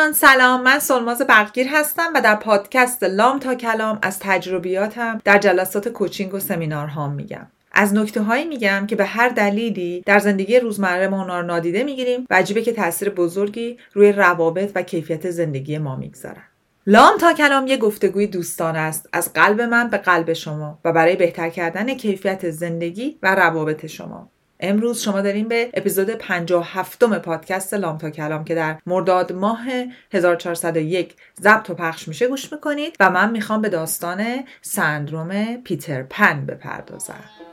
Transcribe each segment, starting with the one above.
دوستان سلام. من سلماز بغگیر هستم و در پادکست لام تا کلام از تجربیاتم در جلسات کوچینگ و سمینارها میگم. از نکته هایی میگم که به هر دلیلی در زندگی روزمره ما اونا رو نادیده می‌گیریم و عجیبه که تاثیر بزرگی روی روابط و کیفیت زندگی ما می‌گذارن لام تا کلام یه گفتگوی دوستان است. از قلب من به قلب شما و برای بهتر کردن کیفیت زندگی و روابط شما. امروز شما داریم به اپیزود 57 پادکست لام تا کلام که در مرداد ماه 1401 ضبط و پخش میشه گوش می‌کنید و من می‌خوام به داستان سندروم پیتر پن بپردازم.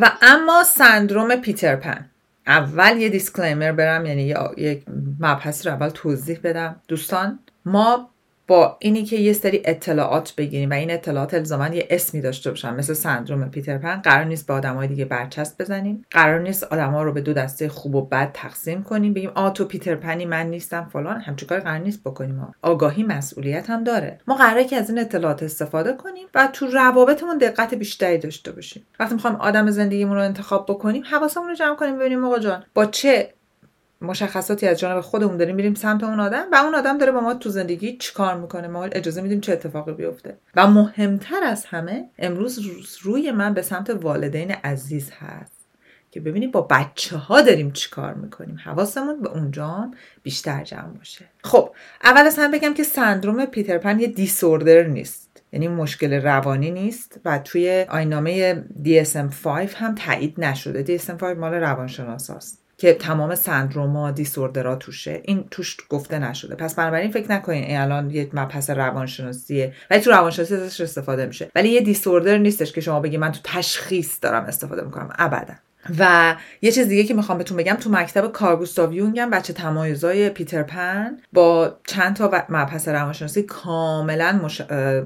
و اما سندروم پیتر پن. اول یه دیسکلیمر برم یعنی یک مبحث رو اول توضیح بدم. دوستان ما با اینی که یه سری اطلاعات بگیریم و این اطلاعات الزاما یه اسمی داشته باشن مثل سندروم پیتر پن قرار نیست به آدمای دیگه برچسب بزنیم. قرار نیست آدما رو به دو دسته خوب و بد تقسیم کنیم بگیم آ تو پیتر پنی من نیستم فلان. همچون کار قرار نیست بکنیم. آگاهی مسئولیت هم داره. ما قراره که از این اطلاعات استفاده کنیم و تو روابطمون دقت بیشتری داشته باشیم. وقتی می‌خوایم آدم زندگیمون رو انتخاب بکنیم حواسمون رو جمع کنیم ببینیم آقا جان با چه مشخصاتی از جانب خودمون داریم میریم سمت اون آدم و اون آدم داره با ما تو زندگی چیکار می‌کنه؟ ما اجازه میدیم چه اتفاقی بیفته. و مهمتر از همه امروز روی من به سمت والدین عزیز هست که ببینیم با بچه ها داریم چیکار می‌کنیم. حواسمون به اونجا بیشتر جمع باشه. خب اول از هم بگم که سندروم پیترپن یه دیسوردر نیست. یعنی مشکل روانی نیست و توی آینامه DSM-5 هم تایید نشده. DSM-5 مال روانشناس هست. که تمام سندروما دیسوردرا توشه. این توش گفته نشده. پس بنابراین فکر نکنین این الان یه مبحث روانشناسیه ولی تو روانشناسی ازش استفاده میشه. ولی یه دیسوردر نیستش که شما بگی من تو تشخیص دارم استفاده می‌کنم. ابدا. و یه چیز دیگه که می‌خوام بهتون بگم تو مکتب کارگوستاو یونگ بچه تمایزای پیتر پن با چند تا مبحث روانشناسی کاملا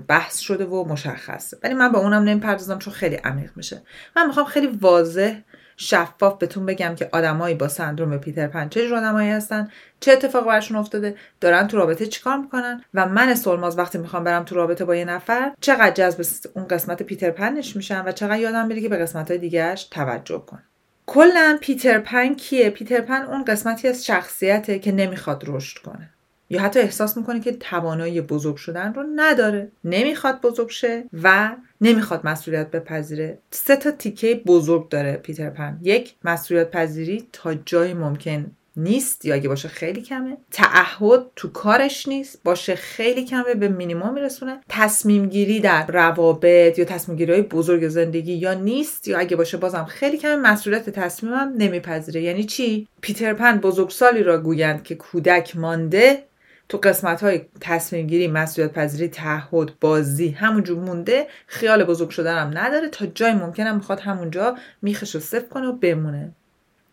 بحث شده و مشخصه. ولی من با اونم نمی‌پردازم چون خیلی عمیق میشه. من می‌خوام خیلی واضح شفاف بهتون بگم که آدمایی با سندروم پیتر پن چه جور آدمایی هستن. چه اتفاق برشون افتاده؟ دارن تو رابطه چیکار می‌کنن؟ و من سلماز وقتی می‌خوام برم تو رابطه با یه نفر چقدر جذب اون قسمت پیتر پنش میشم و چقدر یادم میره که به قسمت های دیگهش توجه کن کلا پیتر پن کیه؟ پیتر پن اون قسمتی از شخصیته که نمی‌خواد رشد کنه. یا حتی احساس می‌کنه که توانایی بزرگ شدن رو نداره. نمی‌خواد بزرگ شه و نمی‌خواد مسئولیت بپذیره. سه تا تیکه بزرگ داره پیتر پن. یک مسئولیت پذیری تا جای ممکن نیست یا اگه باشه خیلی کمه. تعهد تو کارش نیست. باشه خیلی کمه به مینیمم میرسونه. تصمیم گیری در روابط یا تصمیم گیری های بزرگ زندگی یا نیست یا اگه باشه بازم خیلی کمه مسئولیت تصمیمم نمیپذیره. یعنی چی؟ پیتر پن بزرگسالی را گویند که کودک مانده تو قسمت های تصمیم گیری مسئولیت پذیری تعهد بازی همونجور مونده خیال بزرگ شدن هم نداره تا جای ممکنم می‌خواد همونجا میخش رو صفر کنه و بمونه.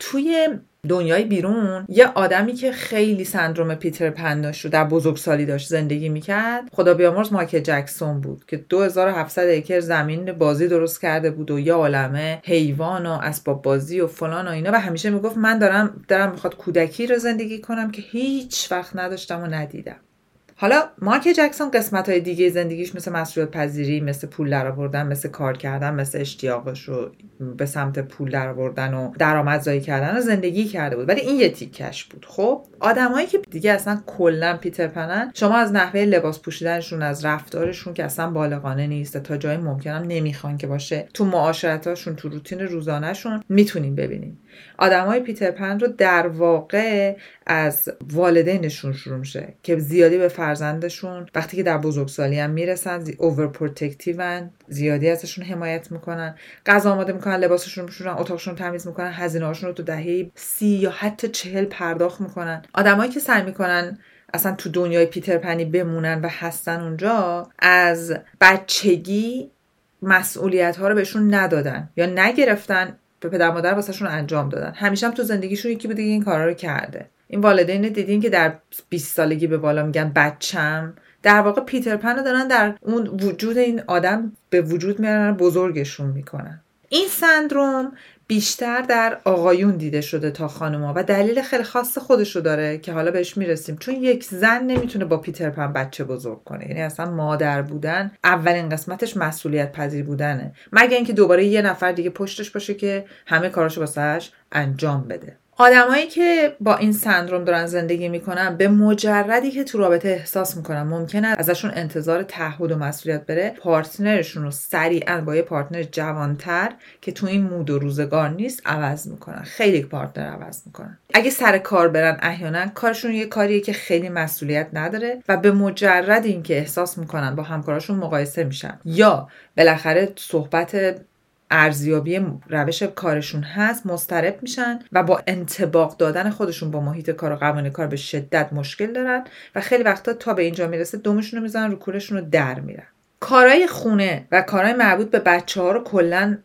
توی دنیای بیرون یه آدمی که خیلی سندروم پیتر پن داشت و در بزرگسالی داشت زندگی می‌کرد خدا بیامرز مایکل جکسون بود که 2700 اکر زمین بازی درست کرده بود و یه عالمه حیوان و اسباب بازی و فلان و اینا و همیشه می‌گفت من دارم دارم می‌خواد کودکی رو زندگی کنم که هیچ وقت نداشتم و ندیدم. حالا مارک جکسون قسمت های دیگه زندگیش مثل مسئولیت پذیری مثل پول درآوردن مثل کار کردن مثل اشتیاقش رو به سمت پول درآوردن و درآمدزایی کردن و زندگی کرده بود. ولی این یه تیکش بود. خب آدمایی که دیگه اصلا کلا پیتر پنن شما از نحوه لباس پوشیدنشون از رفتارشون که اصلا بالغانه نیست تا جای ممکنم نمی‌خوان که باشه تو معاشرتاشون تو روتین روزانهشون می‌تونیم ببینیم. آدمای پیتر پن رو در واقع از والدینشون شروع میشه که زیادی به فرزندشون وقتی که در بزرگسالی هم می‌رسن اوور زیادی ازشون حمایت می‌کنن غذا آماده می‌کنن لباسشون میشورن اتاقشون تمیز می‌کنن هزینه رو تو دهه سی یا حتی چهل پرداخت می‌کنن. آدمایی که سعی می‌کنن اصلا تو دنیای پیتر پنی بمونن و هستن اونجا از بچگی مسئولیت ها رو بهشون ندادن یا نگرفتن به پدر مادر واسهشون انجام دادن. همیشه هم تو زندگیشون یکی بوده این کارا رو کرده. این والدین دیدین که در 20 سالگی به بالا میگن بچم. در واقع پیتر پن رو دارن در اون وجود این آدم به وجود میارن بزرگشون می‌کنن. این سندروم بیشتر در آقایون دیده شده تا خانوما و دلیل خیلی خاص خودش رو داره که حالا بهش می‌رسیم. چون یک زن نمی‌تونه با پیتر پن بچه بزرگ کنه. یعنی اصلا مادر بودن اولین قسمتش مسئولیت پذیر بودنه. مگه اینکه دوباره یه نفر دیگه پشتش باشه که همه کاراشو واسهش انجام بده. آدمایی که با این سندروم دارن زندگی می‌کنن به مجردی که تو رابطه احساس می‌کنن ممکنه ازشون انتظار تعهد و مسئولیت بره. پارتنرشون رو سریعا با یه پارتنر جوانتر که تو این مود و روزگار نیست عوض می‌کنن. خیلی پارتنر عوض می‌کنن. اگه سر کار برن احیانا کارشون یه کاریه که خیلی مسئولیت نداره و به مجرد اینکه احساس می‌کنن با همکاراشون مقایسه میشن. یا بالاخره صحبت ارزیابی روش کارشون هست مسترب میشن و با انتباق دادن خودشون با محیط کار و قوانین کار به شدت مشکل دارن و خیلی وقتا تا به اینجا می‌رسه دومشون رو می‌زنن رو کولشون رو در میرن. کارهای خونه و کارهای مربوط به بچه ها رو کلا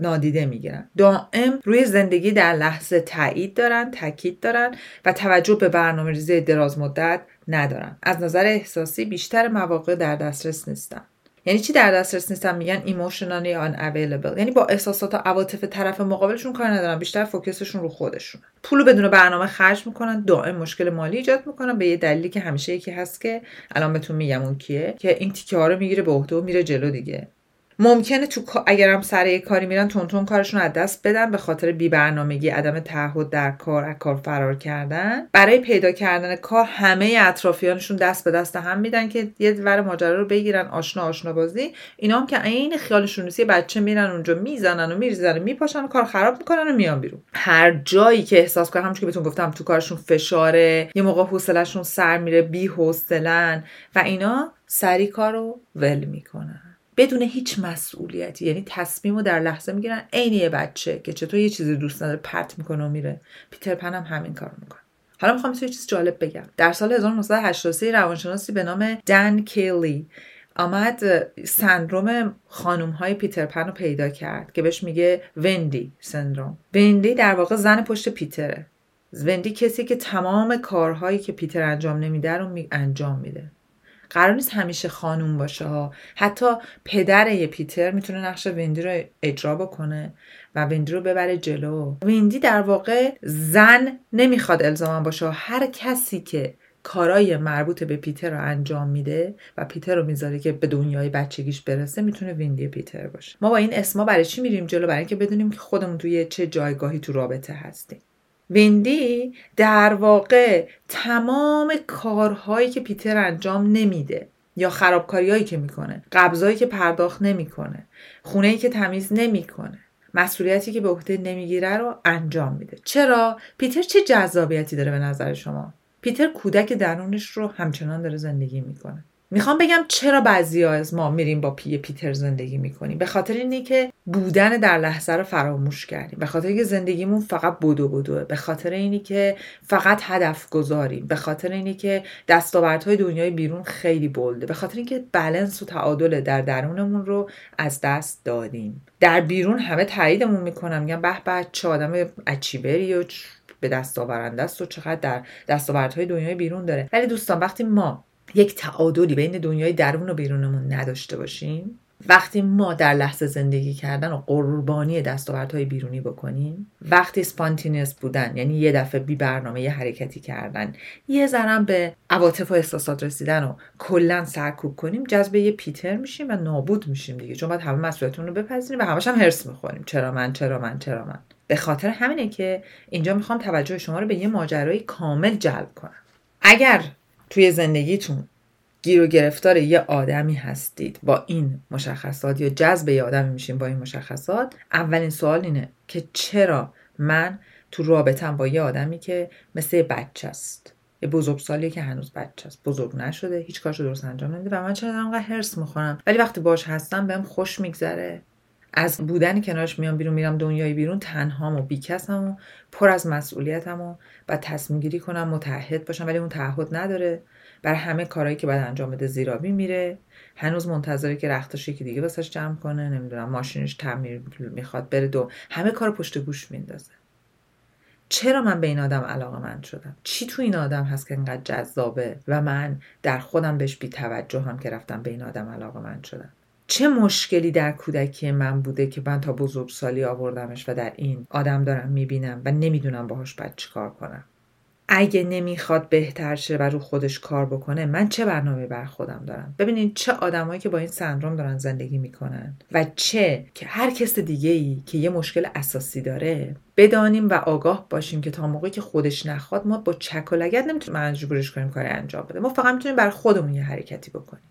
نادیده می‌گیرن. دائم روی زندگی در لحظه تایید دارن تاکید دارن و توجه به برنامه ریزی دراز مدت ندارن. از نظر احساسی بیشتر مواقع در دسترس نیستن. یعنی چی در دسترس نیستن؟ میگن ایموشنالی آن اویلیبل یعنی با احساسات و عواطف طرف مقابلشون کار ندارن بیشتر فوکسشون رو خودشون. پولو بدون برنامه خرج می‌کنن دائم مشکل مالی ایجاد می‌کنن به یه دلیلی که همیشه یکی هست که الان بهتون میگم اون کیه که این تیکه ها رو می‌گیره به عهده و میره جلو دیگه. ممکنه تو اگرم سر یه کاری میرن تون کارشون از دست بدن به خاطر بی برنامگی عدم تعهد در کار از کار فرار کردن. برای پیدا کردن کار همه اطرافیانشون دست به دست هم میدن که یه ور ماجرا رو بگیرن آشنا آشنا بازی. اینا هم که عین خیالشون نیست بچه میرن اونجا می‌زنن و میریزن و میپاشن و کار خراب می‌کنن و میان بیرون. هر جایی که احساس کنن همونش که بهتون گفتم تو کارشون فشاره یه موقع حوصلهشون سر میره بی و اینا سری کارو ول می‌کنن. بدون هیچ مسئولیتی. یعنی تصمیم رو در لحظه می‌گیرن. عین یه بچه که چطور یه چیزی دوست نداره پرت می‌کنه و میره. پیتر پن هم همین کار می‌کنه. حالا می‌خوام یه چیز جالب بگم. در سال 1983 روانشناسی به نام دن کیلی آمد سندروم خانوم های پیتر پن رو پیدا کرد که بهش میگه وندی سندروم. وندی در واقع زن پشت پیتره. وندی کسی که تمام کارهایی که پیتر انجام نمیده رو انجام میده. قرار نیست همیشه خانوم باشه ها. حتی پدر یه پیتر می‌تونه نقش ویندی رو اجرا بکنه و ویندی رو ببره جلو. ویندی در واقع زن نمی‌خواد الزاما باشه. هر کسی که کارای مربوط به پیتر رو انجام میده و پیتر رو می‌ذاره که به دنیای بچگیش برسه می‌تونه ویندی پیتر باشه. ما با این اسما برای چی میریم جلو؟ برای اینکه بدونیم که خودمون توی چه جایگاهی تو رابطه هستیم. ویندی در واقع تمام کارهایی که پیتر انجام نمیده یا خرابکاریهایی که می‌کنه قبضایی که پرداخت نمی‌کنه خونه که تمیز نمی‌کنه مسئولیتی که به عهده نمی‌گیره رو انجام میده. چرا؟ پیتر چه جذابیتی داره به نظر شما؟ پیتر کودک درونش رو همچنان داره زندگی می‌کنه. می‌خوام بگم چرا بعضی از ما میریم با پی پیتر زندگی می‌کنیم؟ به خاطر اینی که بودن در لحظه رو فراموش کردیم. به خاطر اینکه زندگیمون فقط بدو بدوه به خاطر اینی که فقط هدف گذاریم. به خاطر اینی که دستاوردهای دنیای بیرون خیلی bold ه. به خاطر اینکه بلنس و تعادل در درونمون رو از دست دادیم. در بیرون همه تاییدمون می‌کنن میگن به به چه آدم achiever ی و به دست آورنده است و چقدر در دستاوردهای دنیای بیرون داره. ولی دوستان وقتی ما یک تعادلی بین دنیای درون و بیرونمون نداشته باشیم؟ وقتی ما در لحظه زندگی کردن و قربانی دستاوردهای بیرونی بکنیم وقتی spontaneous بودن یعنی یه دفعه بی برنامه یه حرکتی کردن یه ذرم به عواطف و احساسات رسیدن و کلا سرکوب کنیم جذب یه پیتر میشیم و نابود میشیم دیگه. چون باید همه مسئولیتون رو بپذیریم و همش هم هرس می‌خوریم. چرا من؟ چرا من؟ چرا من؟ به خاطر همینه که اینجا می‌خوام توجه شما رو به یه ماجرای کامل جلب کنم. اگر توی زندگیتون گیر و گرفتار یه آدمی هستید. با این مشخصات یا جذب یه آدمی میشین با این مشخصات اولین سوال اینه که چرا من تو رابطم با یه آدمی که مثل بچه است؟ یه بزرگسالیه که هنوز بچه است. بزرگ نشده. هیچ کارشو درست انجام نمیده و من چرا انقدر هرس می‌خورم؟ ولی وقتی باش هستم بهم خوش میگذره. از بودن کنارش میام بیرون میرم دنیای بیرون تنهام و بیکسم و پر از مسئولیتم و و تصمیم گیری کنم متحد باشم ولی اون تعهد نداره. بر همه کارهایی که باید انجام بده زیرابی میره. هنوز منتظره که رختش یکی دیگه واسش جمع کنه نمی‌دونم ماشینش تعمیر می‌خواد بره دو. همه کار پشت گوش میندازه. چرا من به این آدم علاقه من شدم؟ چی تو این آدم هست که انقدر جذابه و من در خودم بهش بی توجه هم که رفتم به این آدم علاقه من شدم؟ چه مشکلی در کودکی من بوده که من تا بزرگسالی آوردمش و در این آدم دارم می‌بینم و نمی‌دونم باهاش باید چیکار کنم. اگه نمی‌خواد بهتر شه و رو خودش کار بکنه من چه برنامه بر خودم دارم؟ ببینید چه آدمایی که با این سندروم دارن زندگی می‌کنن و چه که هر کس دیگه ای که یه مشکل اساسی داره بدانیم و آگاه باشیم که تا موقعی که خودش نخواد ما با چک و لگت نمی‌تونیم مجبورش کنیم کاری انجام بده. ما فقط می‌تونیم بر خودمون یه حرکتی بکنیم.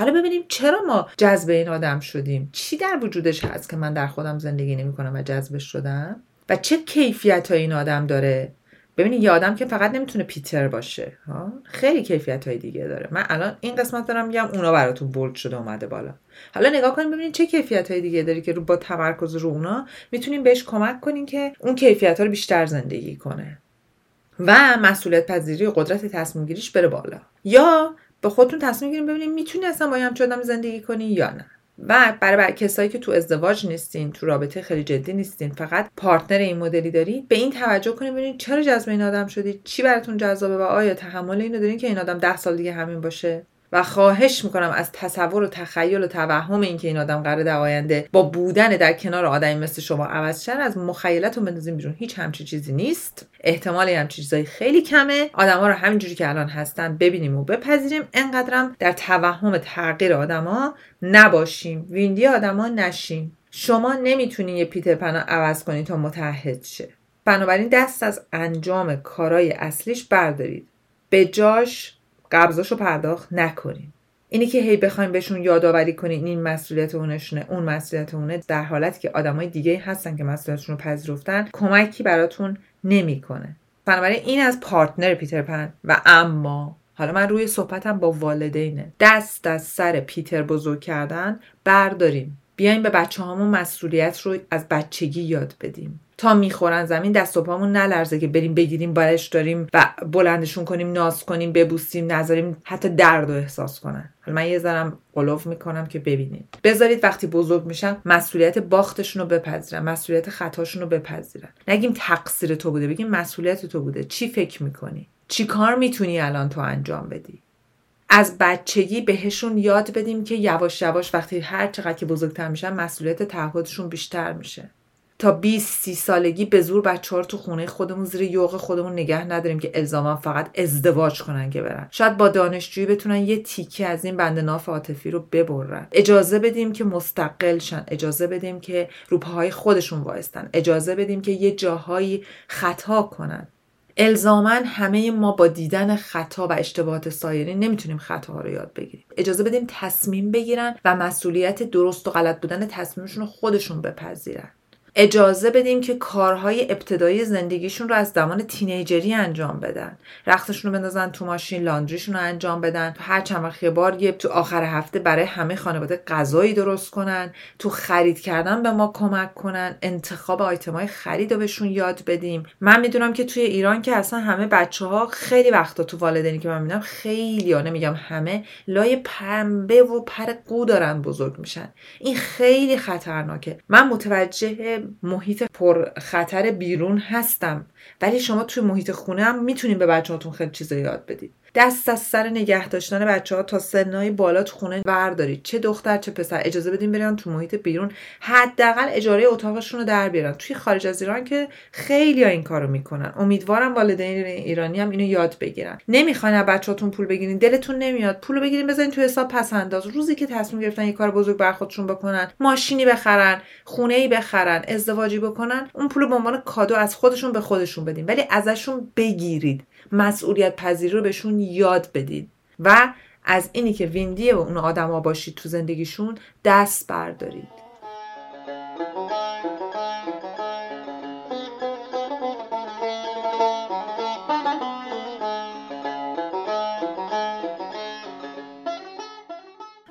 حالا ببینیم چرا ما جذب این آدم شدیم. چی در وجودش هست که من در خودم زندگی نمی‌کنم و جذبش شدم؟ و چه کیفیت این آدم داره؟ ببینید یه آدم که فقط نمی‌تونه پیتر باشه ها؟ خیلی کیفیت های دیگه داره. من الان این قسمت دارم میگم اونا براتون بولد شده اومده بالا. حالا نگاه کنیم ببینید چه کیفیت های دیگه داری که رو با تمرکز رو اونا می‌تونیم بهش کمک کنیم که اون کیفیت ها رو بیشتر زندگی کنه. و مسئولیت پذیری و قدرت تصمیم گیریش بره بالا. یا به خودتون تصمیم گیریم ببینید می‌تونی اصلا با همچین آدم زندگی کنی یا نه. و برای, برای کسایی که تو ازدواج نیستین تو رابطه خیلی جدی نیستین فقط پارتنر این مدلی داری به این توجه کنید ببینید چرا جذب این آدم شدید چی براتون جذابه و آیا تحمل اینو دارین که این آدم ده سال دیگه همین باشه؟ و خواهش می‌کنم از تصور و تخیل و توهم اینکه این آدم قرار در آینده با بودن در کنار آدمی مثل شما عوض شن از مخیلت رو بندازیم بیرون. هیچ همچی چیزی نیست. احتمال همچی چیزایی خیلی کمه. آدما رو همینجوری که الان هستن ببینیم و بپذیریم. انقدرم در توهم تغییر آدما نباشیم. ویندی آدما نشیم. شما نمی‌تونین یه پیتر پنا عوض کنید تا متحد شه. بنابراین دست از انجام کارای اصلیش بردارید. به جاش قبضاشو پرداخت نکنین. اینی که هی بخوایم بهشون یادآوری کنین این مسئولیت اونشونه اون مسئولیت اونه در حالتی که آدمای دیگه هستن که مسئولیتشون رو پذیرفتن کمکی براتون نمی‌کنه. بنابراین این از پارتنر پیتر پن. و اما حالا من روی صحبتم با والدینه. دست از سر پیتر بزرگ کردن برداریم. بیایم به بچه هامون مسئولیت رو از بچگی یاد بدیم. تا می‌خورن زمین دست و پامون نلرزه که بریم بگیریم برش داریم و بلندشون کنیم ناز کنیم ببوسیم نذاریم حتی درد رو احساس کنن. حالا من یه ذرم قلوف می‌کنم که ببینید بذارید وقتی بزرگ میشن مسئولیت باختشون رو بپذیرن مسئولیت خطاشون رو بپذیرن. نگیم تقصیر تو بوده بگیم مسئولیت تو بوده. چی فکر می‌کنی؟ چی کار می‌تونی الان تو انجام بدی؟ از بچگی بهشون یاد بدیم که یواش یواش وقتی هر چقدر که بزرگتر میشن مسئولیت تعهدشون بیشتر میشه. تا 20 سی سالگی به زور بچه ها تو خونه خودمون زیر یوغ خودمون نگه نداریم که الزاما فقط ازدواج کنن که برن. شاید با دانشجویی بتونن یه تیکه از این بند ناف عاطفی رو ببرن. اجازه بدیم که مستقل شن. اجازه بدیم که روپاهای خودشون وایستن. اجازه بدیم که یه جاهایی خطا کنن. الزاما همه ما با دیدن خطا و اشتباهات سایرین نمی‌تونیم خطاها رو یاد بگیریم. اجازه بدیم تصمیم بگیرن و مسئولیت درست و غلط بودن تصمیمشون رو خودشون بپذیرن. اجازه بدیم که کارهای ابتدایی زندگیشون رو از زمان تینیجری انجام بدن. رختشون رو بندازن تو ماشین لاندریشون رو انجام بدن. تو هر چند وقت بار یه تو آخر هفته برای همه خانواده غذایی درست کنن. تو خرید کردن به ما کمک کنن. انتخاب های خرید رو بهشون یاد بدیم. من می‌دونم که توی ایران که اصلا همه بچه ها خیلی وقتا تو والدینی که من می‌دونم خیلی ها نمیگم همه لای پنبه و پر قو دارن بزرگ میشن. این خیلی خطرناکه. من متوجه محیط پر خطر بیرون هستم. ولی شما توی محیط خونه هم می‌تونین به بچهاتون خیلی چیزا یاد بدید. دست از سر نگه داشتن بچه ها تا سنهای بالا تو خونه وردارید. چه دختر چه پسر اجازه بدین برن تو محیط بیرون. حداقل اجاره اتاقشون رو در بیارن. توی خارج از ایران که خیلی ها این کارو می‌کنن. امیدوارم والدین ایرانی هم اینو یاد بگیرن. نمی‌خواین از بچهاتون پول بگیرین. دلتون نمیاد. پول بگیرین بزنین تو حساب پس انداز. روزی که تصمیم گرفتن یه کار بزرگ بر خودشون بکنن ماشینی بخرن خونه ای بخرن ازدواجی بکنن اون پول به عنوان کادو از خودشون به خودشون بدین. ولی ازشون بگیرید. مسئولیت پذیری رو بهشون یاد بدید و از اینی که ویندی و اون آدما باشید تو زندگیشون دست بردارید.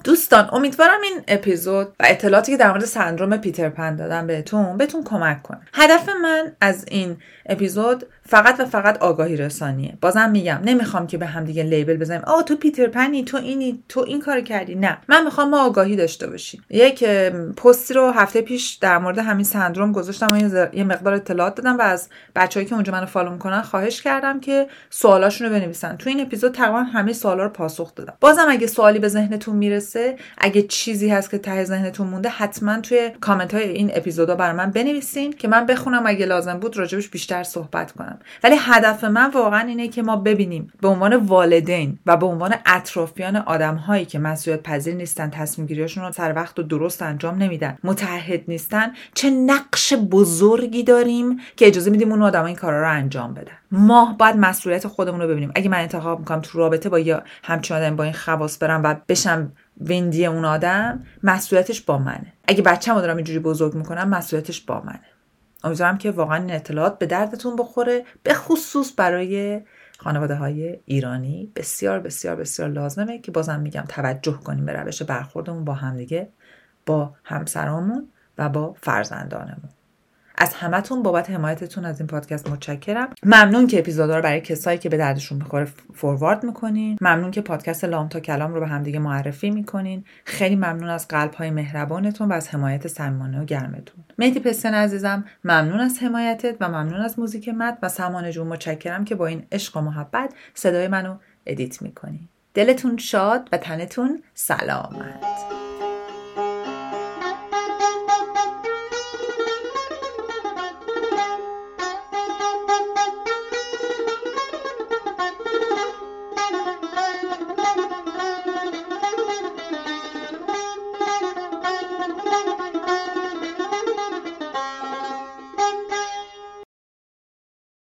دوستان امیدوارم این اپیزود و اطلاعاتی که در مورد سندروم پیتر پن دادم بهتون بهتون کمک کنه. هدف من از این اپیزود فقط و فقط آگاهی رسانیه. بازم میگم نمی‌خوام که به هم دیگه label بزنیم. آ تو پیتر پنی تو اینی تو این کار کردی. نه من می‌خوام ما آگاهی داشته باشیم. یک پستی رو هفته پیش در مورد همین سندروم گذاشتم و یه مقدار اطلاعات دادم و از بچههایی که اونجا منو follow می‌کنن خواهش کردم که سوالاشون رو بنویسن. تو این اپیزود تقریبا همه سوالا رو پاسخ دادم. بازم اگه سوالی به ذهنتون می‌رسه اگه چیزی هست که ته ذهنتون مونده حتما توی کامنت های این اپیزودا برای من بنویسین که من بخونم اگه لازم بود راجبش بیشتر صحبت کنم. ولی هدف من واقعا اینه که ما ببینیم به عنوان والدین و به عنوان اطرافیان آدم هایی که مسئولیت پذیر نیستن تصمیم گیریاشون رو سر وقت و درست انجام نمیدن متحد نیستن چه نقش بزرگی داریم که اجازه میدیم اون آدم این کارا رو انجام بدن. ما باید مسئولیت خودمون رو ببینیم. اگه من انتخاب می‌کنم تو رابطه با یا همچین آدم با این خواص برم و بشم وندی اون آدم مسئولیتش با منه. اگه بچه‌مو دارم اینجوری بزرگ می‌کنم مسئولیتش با منه. امیدوارم که واقعا این اطلاعات به دردتون بخوره به خصوص برای خانواده های ایرانی. بسیار بسیار بسیار لازمه که بازم میگم توجه کنیم به روش برخوردمون با همدیگه با همسرامون و با فرزندانمون. از همتون بابت حمایتتون از این پادکست متشکرم. ممنون که اپیزودا رو برای کسایی که به دردشون می‌خوره forward می‌کنین. ممنون که پادکست لام تا کلام رو به همدیگه معرفی می‌کنین. خیلی ممنون از قلب های مهربانتون و از حمایت صمیمانه و گرمتون. مهدی پسن عزیزم ممنون از حمایتت و ممنون از موزیک مد و سمانه جون متشکرم که با این عشق و محبت صدای منو edit می‌کنی. دلتون شاد و تنتون سلامت.